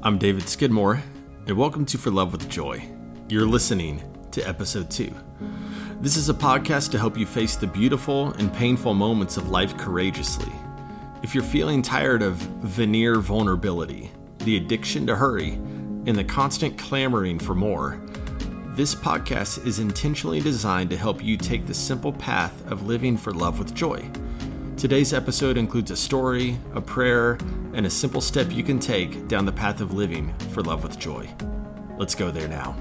I'm David Skidmore, and welcome to For Love with Joy. You're listening to episode two. This is a podcast to help you face the beautiful and painful moments of life courageously. If you're feeling tired of veneer vulnerability, the addiction to hurry, and the constant clamoring for more, this podcast is intentionally designed to help you take the simple path of living for love with joy. Today's episode includes a story, a prayer, and a simple step you can take down the path of living for love with joy. Let's go there now.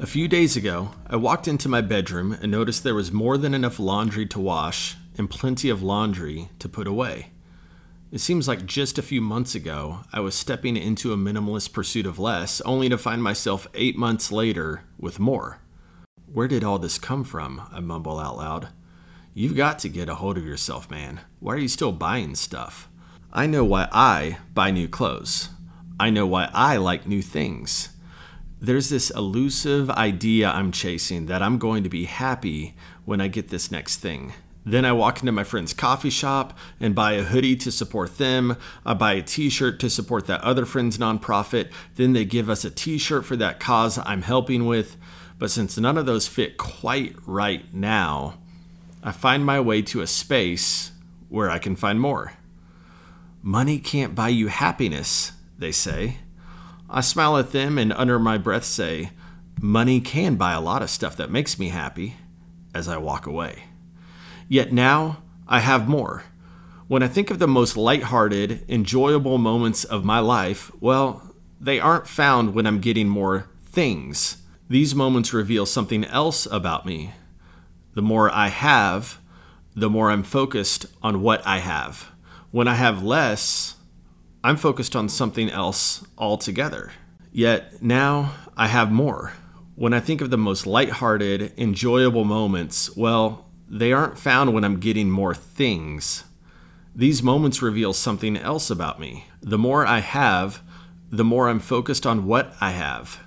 A few days ago, I walked into my bedroom and noticed there was more than enough laundry to wash and plenty of laundry to put away. It seems like just a few months ago, I was stepping into a minimalist pursuit of less, only to find myself eight months later with more. Where did all this come from? I mumble out loud. You've got to get a hold of yourself, man. Why are you still buying stuff? I know why I buy new clothes. I know why I like new things. There's this elusive idea I'm chasing that I'm going to be happy when I get this next thing. Then I walk into my friend's coffee shop and buy a hoodie to support them. I buy a t shirt to support that other friend's nonprofit. Then they give us a t shirt for that cause I'm helping with. But since none of those fit quite right now, I find my way to a space where I can find more. Money can't buy you happiness, they say. I smile at them and under my breath say, Money can buy a lot of stuff that makes me happy as I walk away. Yet now I have more. When I think of the most lighthearted, enjoyable moments of my life, well, they aren't found when I'm getting more things. These moments reveal something else about me. The more I have, the more I'm focused on what I have. When I have less, I'm focused on something else altogether. Yet now I have more. When I think of the most lighthearted, enjoyable moments, well, they aren't found when I'm getting more things. These moments reveal something else about me. The more I have, the more I'm focused on what I have.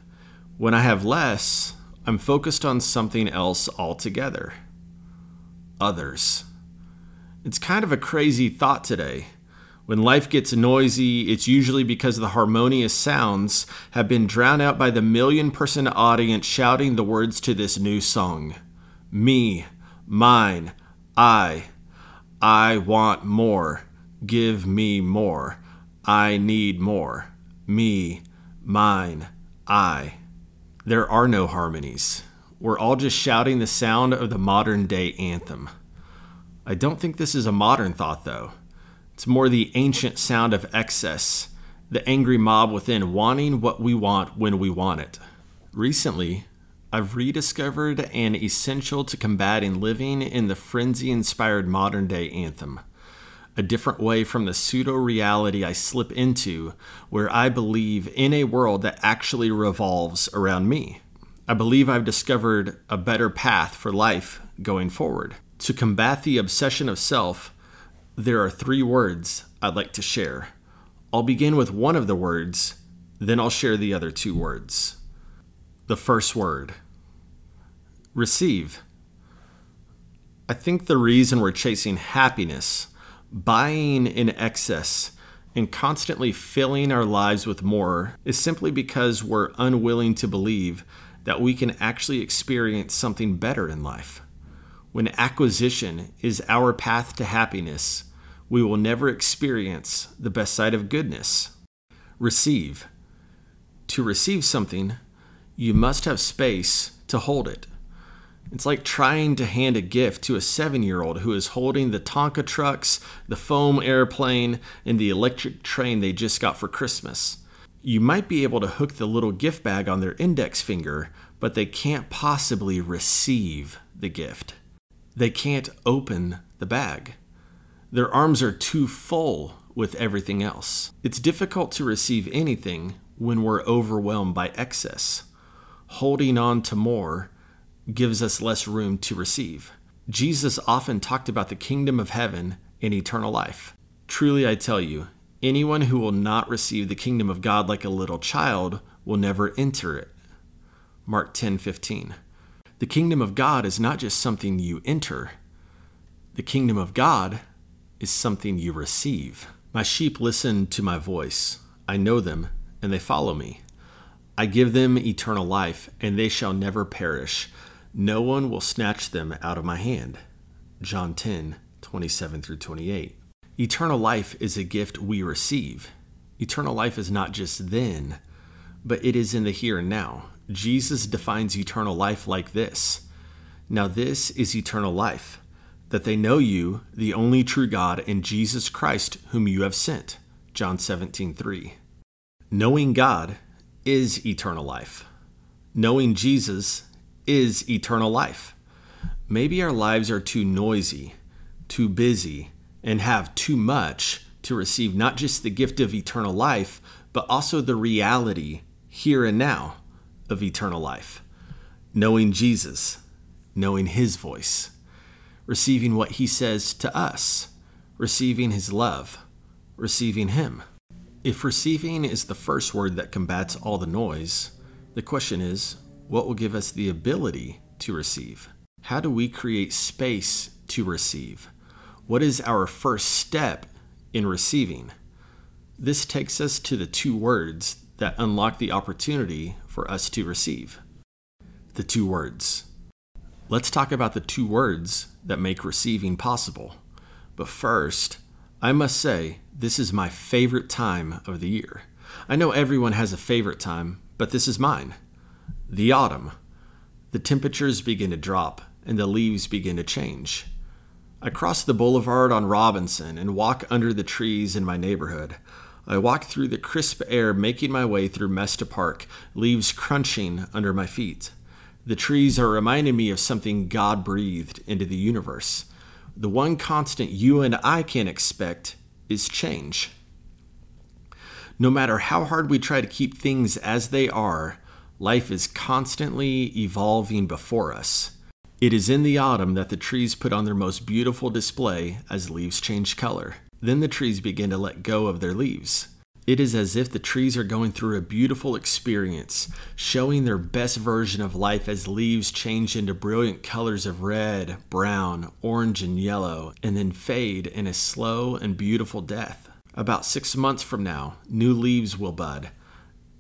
When I have less, I'm focused on something else altogether. Others. It's kind of a crazy thought today. When life gets noisy, it's usually because the harmonious sounds have been drowned out by the million person audience shouting the words to this new song Me, mine, I. I want more. Give me more. I need more. Me, mine, I. There are no harmonies. We're all just shouting the sound of the modern day anthem. I don't think this is a modern thought, though. It's more the ancient sound of excess, the angry mob within wanting what we want when we want it. Recently, I've rediscovered an essential to combating living in the frenzy inspired modern day anthem. A different way from the pseudo reality I slip into, where I believe in a world that actually revolves around me. I believe I've discovered a better path for life going forward. To combat the obsession of self, there are three words I'd like to share. I'll begin with one of the words, then I'll share the other two words. The first word receive. I think the reason we're chasing happiness, buying in excess, and constantly filling our lives with more is simply because we're unwilling to believe that we can actually experience something better in life. When acquisition is our path to happiness, we will never experience the best side of goodness. Receive. To receive something, you must have space to hold it. It's like trying to hand a gift to a seven year old who is holding the Tonka trucks, the foam airplane, and the electric train they just got for Christmas. You might be able to hook the little gift bag on their index finger, but they can't possibly receive the gift. They can't open the bag. Their arms are too full with everything else. It's difficult to receive anything when we're overwhelmed by excess holding on to more gives us less room to receive. Jesus often talked about the kingdom of heaven and eternal life. Truly, I tell you, anyone who will not receive the kingdom of God like a little child will never enter it. Mark 10:15. The kingdom of God is not just something you enter. The The kingdom of God is something you receive. My sheep listen to my voice. I know them, and they follow me. I give them eternal life, and they shall never perish. No one will snatch them out of my hand. John 10, 27 through 28. Eternal life is a gift we receive. Eternal life is not just then, but it is in the here and now. Jesus defines eternal life like this Now, this is eternal life, that they know you, the only true God, and Jesus Christ, whom you have sent. John 17, 3. Knowing God is eternal life. Knowing Jesus is eternal life. Maybe our lives are too noisy, too busy, and have too much to receive not just the gift of eternal life, but also the reality here and now of eternal life. Knowing Jesus, knowing His voice, receiving what He says to us, receiving His love, receiving Him. If receiving is the first word that combats all the noise, the question is what will give us the ability to receive? How do we create space to receive? What is our first step in receiving? This takes us to the two words that unlock the opportunity for us to receive. The two words. Let's talk about the two words that make receiving possible. But first, I must say, this is my favorite time of the year. I know everyone has a favorite time, but this is mine. The autumn. The temperatures begin to drop and the leaves begin to change. I cross the boulevard on Robinson and walk under the trees in my neighborhood. I walk through the crisp air, making my way through Mesta Park, leaves crunching under my feet. The trees are reminding me of something God breathed into the universe. The one constant you and I can expect is change. No matter how hard we try to keep things as they are, life is constantly evolving before us. It is in the autumn that the trees put on their most beautiful display as leaves change color. Then the trees begin to let go of their leaves. It is as if the trees are going through a beautiful experience, showing their best version of life as leaves change into brilliant colors of red, brown, orange, and yellow, and then fade in a slow and beautiful death. About six months from now, new leaves will bud,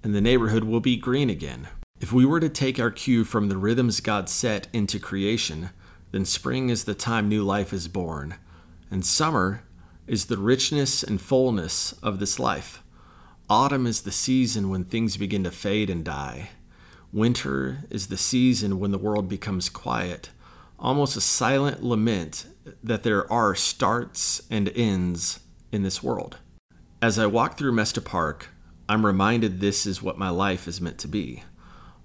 and the neighborhood will be green again. If we were to take our cue from the rhythms God set into creation, then spring is the time new life is born, and summer is the richness and fullness of this life. Autumn is the season when things begin to fade and die. Winter is the season when the world becomes quiet, almost a silent lament that there are starts and ends in this world. As I walk through Mesta Park, I'm reminded this is what my life is meant to be.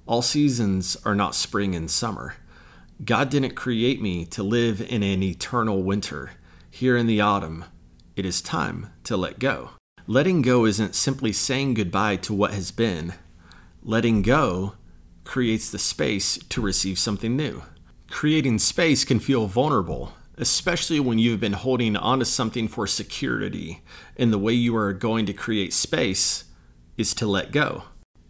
All seasons are not spring and summer. God didn't create me to live in an eternal winter. Here in the autumn, it is time to let go. Letting go isn't simply saying goodbye to what has been. Letting go creates the space to receive something new. Creating space can feel vulnerable, especially when you've been holding onto something for security, and the way you are going to create space is to let go.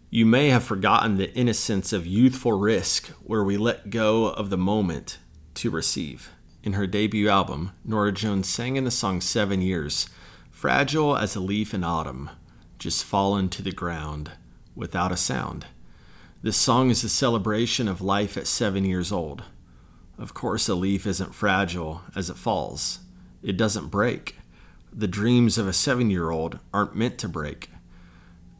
You may have forgotten the innocence of youthful risk where we let go of the moment to receive. In her debut album, Norah Jones sang in the song Seven Years, fragile as a leaf in autumn, just fallen to the ground without a sound. This song is a celebration of life at seven years old. Of course, a leaf isn't fragile as it falls, it doesn't break. The dreams of a seven year old aren't meant to break.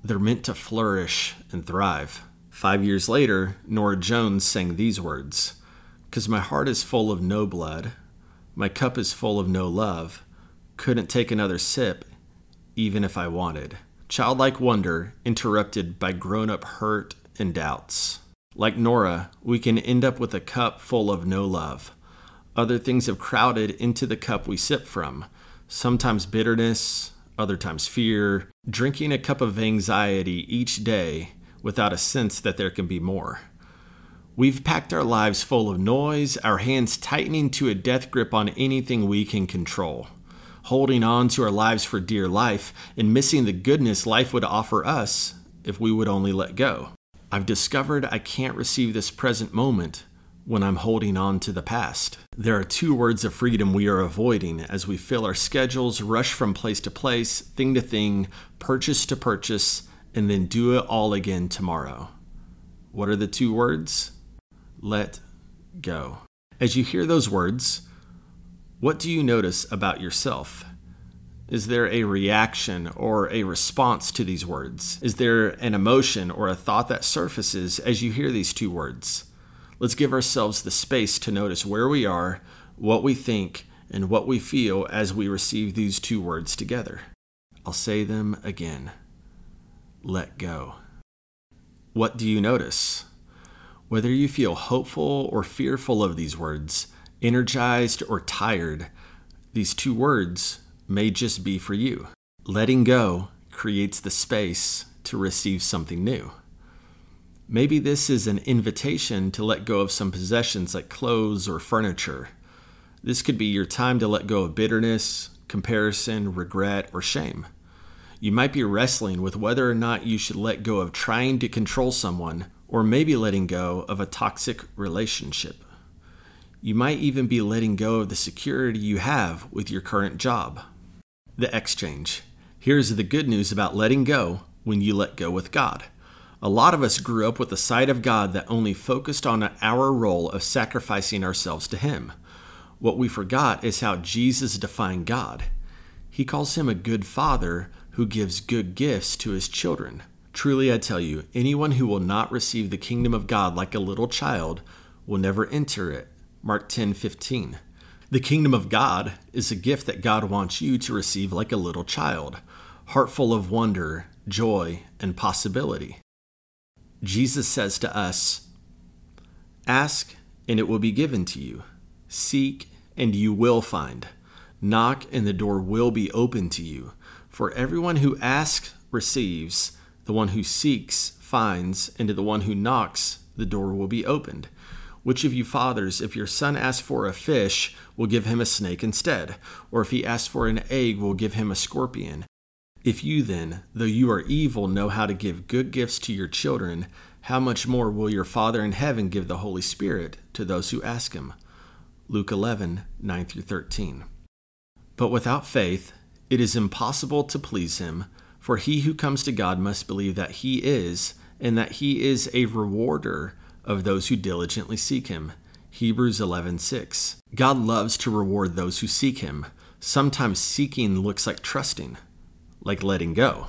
They're meant to flourish and thrive. Five years later, Norah Jones sang these words Because my heart is full of no blood, my cup is full of no love, couldn't take another sip, even if I wanted. Childlike wonder interrupted by grown up hurt and doubts. Like Norah, we can end up with a cup full of no love. Other things have crowded into the cup we sip from, sometimes bitterness, other times fear, drinking a cup of anxiety each day without a sense that there can be more. We've packed our lives full of noise, our hands tightening to a death grip on anything we can control, holding on to our lives for dear life and missing the goodness life would offer us if we would only let go. I've discovered I can't receive this present moment when I'm holding on to the past. There are two words of freedom we are avoiding as we fill our schedules, rush from place to place, thing to thing, purchase to purchase, and then do it all again tomorrow. What are the two words? Let go. As you hear those words, what do you notice about yourself? Is there a reaction or a response to these words? Is there an emotion or a thought that surfaces as you hear these two words? Let's give ourselves the space to notice where we are, what we think, and what we feel as we receive these two words together. I'll say them again. Let go. What do you notice? Whether you feel hopeful or fearful of these words, energized or tired, these two words may just be for you. Letting go creates the space to receive something new. Maybe this is an invitation to let go of some possessions like clothes or furniture. This could be your time to let go of bitterness, comparison, regret, or shame. You might be wrestling with whether or not you should let go of trying to control someone, or maybe letting go of a toxic relationship. You might even be letting go of the security you have with your current job. The exchange. Here's the good news about letting go when you let go with God. A lot of us grew up with the sight of God that only focused on our role of sacrificing ourselves to Him. What we forgot is how Jesus defined God. He calls Him a good Father who gives good gifts to His children. Truly, I tell you, anyone who will not receive the kingdom of God like a little child will never enter it. Mark 10 15. The kingdom of God is a gift that God wants you to receive like a little child, heart full of wonder, joy, and possibility. Jesus says to us, Ask, and it will be given to you. Seek, and you will find. Knock, and the door will be open to you. For everyone who asks receives, the one who seeks finds, and to the one who knocks, the door will be opened. Which of you fathers, if your son asks for a fish, will give him a snake instead? Or if he asks for an egg, will give him a scorpion? If you then, though you are evil, know how to give good gifts to your children, how much more will your Father in heaven give the Holy Spirit to those who ask him? Luke 11, 9 through 13. But without faith, it is impossible to please him, for he who comes to God must believe that he is, and that he is a rewarder of those who diligently seek him. Hebrews 11:6. God loves to reward those who seek him. Sometimes seeking looks like trusting like letting go.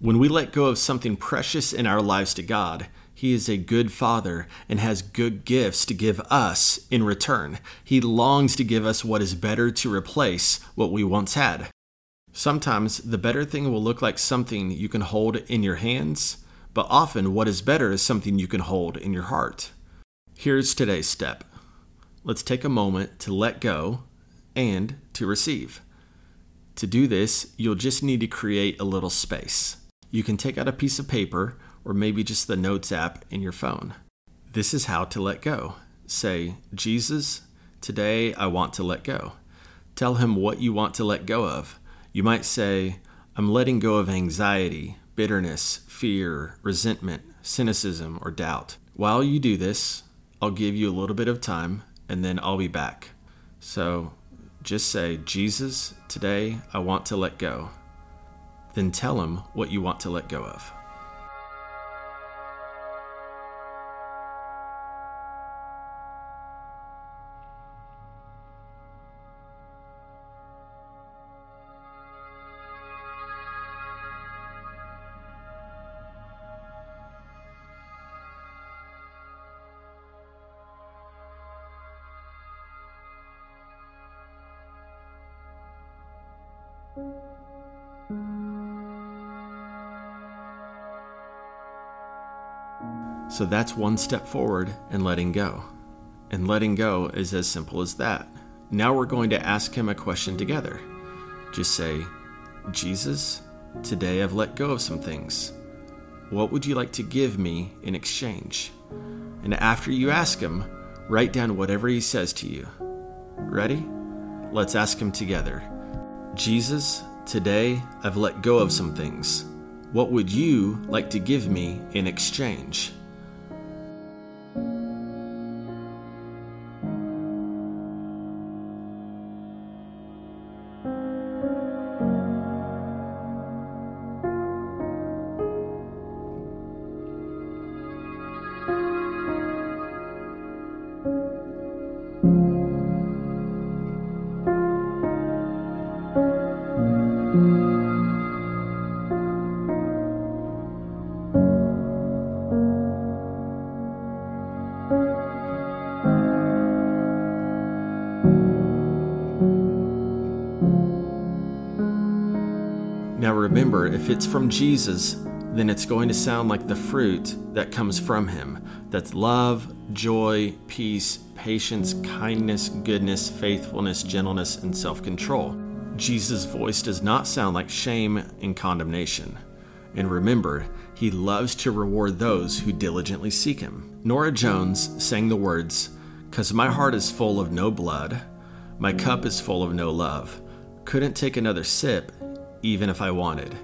When we let go of something precious in our lives to God, He is a good Father and has good gifts to give us in return. He longs to give us what is better to replace what we once had. Sometimes the better thing will look like something you can hold in your hands, but often what is better is something you can hold in your heart. Here's today's step. Let's take a moment to let go and to receive. To do this, you'll just need to create a little space. You can take out a piece of paper or maybe just the Notes app in your phone. This is how to let go. Say, Jesus, today I want to let go. Tell him what you want to let go of. You might say, I'm letting go of anxiety, bitterness, fear, resentment, cynicism, or doubt. While you do this, I'll give you a little bit of time and then I'll be back. So just say, Jesus, today I want to let go. Then tell him what you want to let go of. So that's one step forward in letting go. And letting go is as simple as that. Now we're going to ask him a question together. Just say, Jesus, today I've let go of some things. What would you like to give me in exchange? And after you ask him, write down whatever he says to you. Ready? Let's ask him together. Jesus, today I've let go of some things. What would you like to give me in exchange? Now remember, if it's from Jesus, then it's going to sound like the fruit that comes from him. That's love, joy, peace, patience, kindness, goodness, faithfulness, gentleness, and self control. Jesus' voice does not sound like shame and condemnation. And remember, he loves to reward those who diligently seek him. Norah Jones sang the words, Cause my heart is full of no blood, my cup is full of no love. Couldn't take another sip, even if I wanted.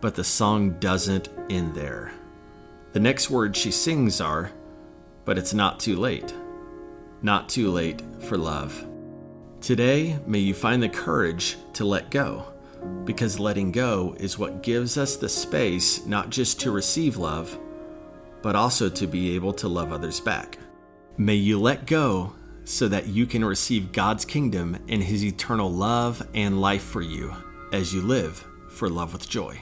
But the song doesn't end there. The next words she sings are, But it's not too late. Not too late for love. Today, may you find the courage to let go, because letting go is what gives us the space not just to receive love, but also to be able to love others back. May you let go so that you can receive God's kingdom and His eternal love and life for you as you live for love with joy.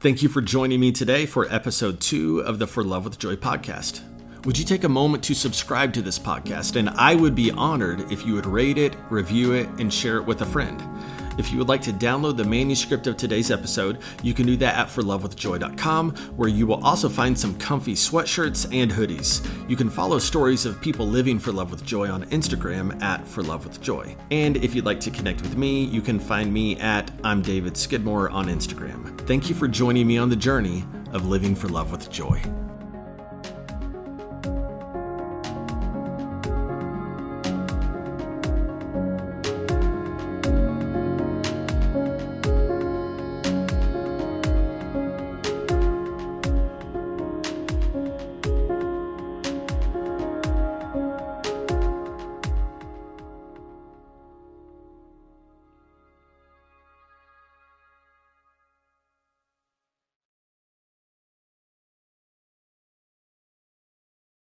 Thank you for joining me today for episode two of the For Love with Joy podcast. Would you take a moment to subscribe to this podcast? And I would be honored if you would rate it, review it, and share it with a friend. If you would like to download the manuscript of today's episode, you can do that at forlovewithjoy.com, where you will also find some comfy sweatshirts and hoodies. You can follow stories of people living for love with joy on Instagram at For Love with Joy. And if you'd like to connect with me, you can find me at I'm David Skidmore on Instagram. Thank you for joining me on the journey of living for love with joy.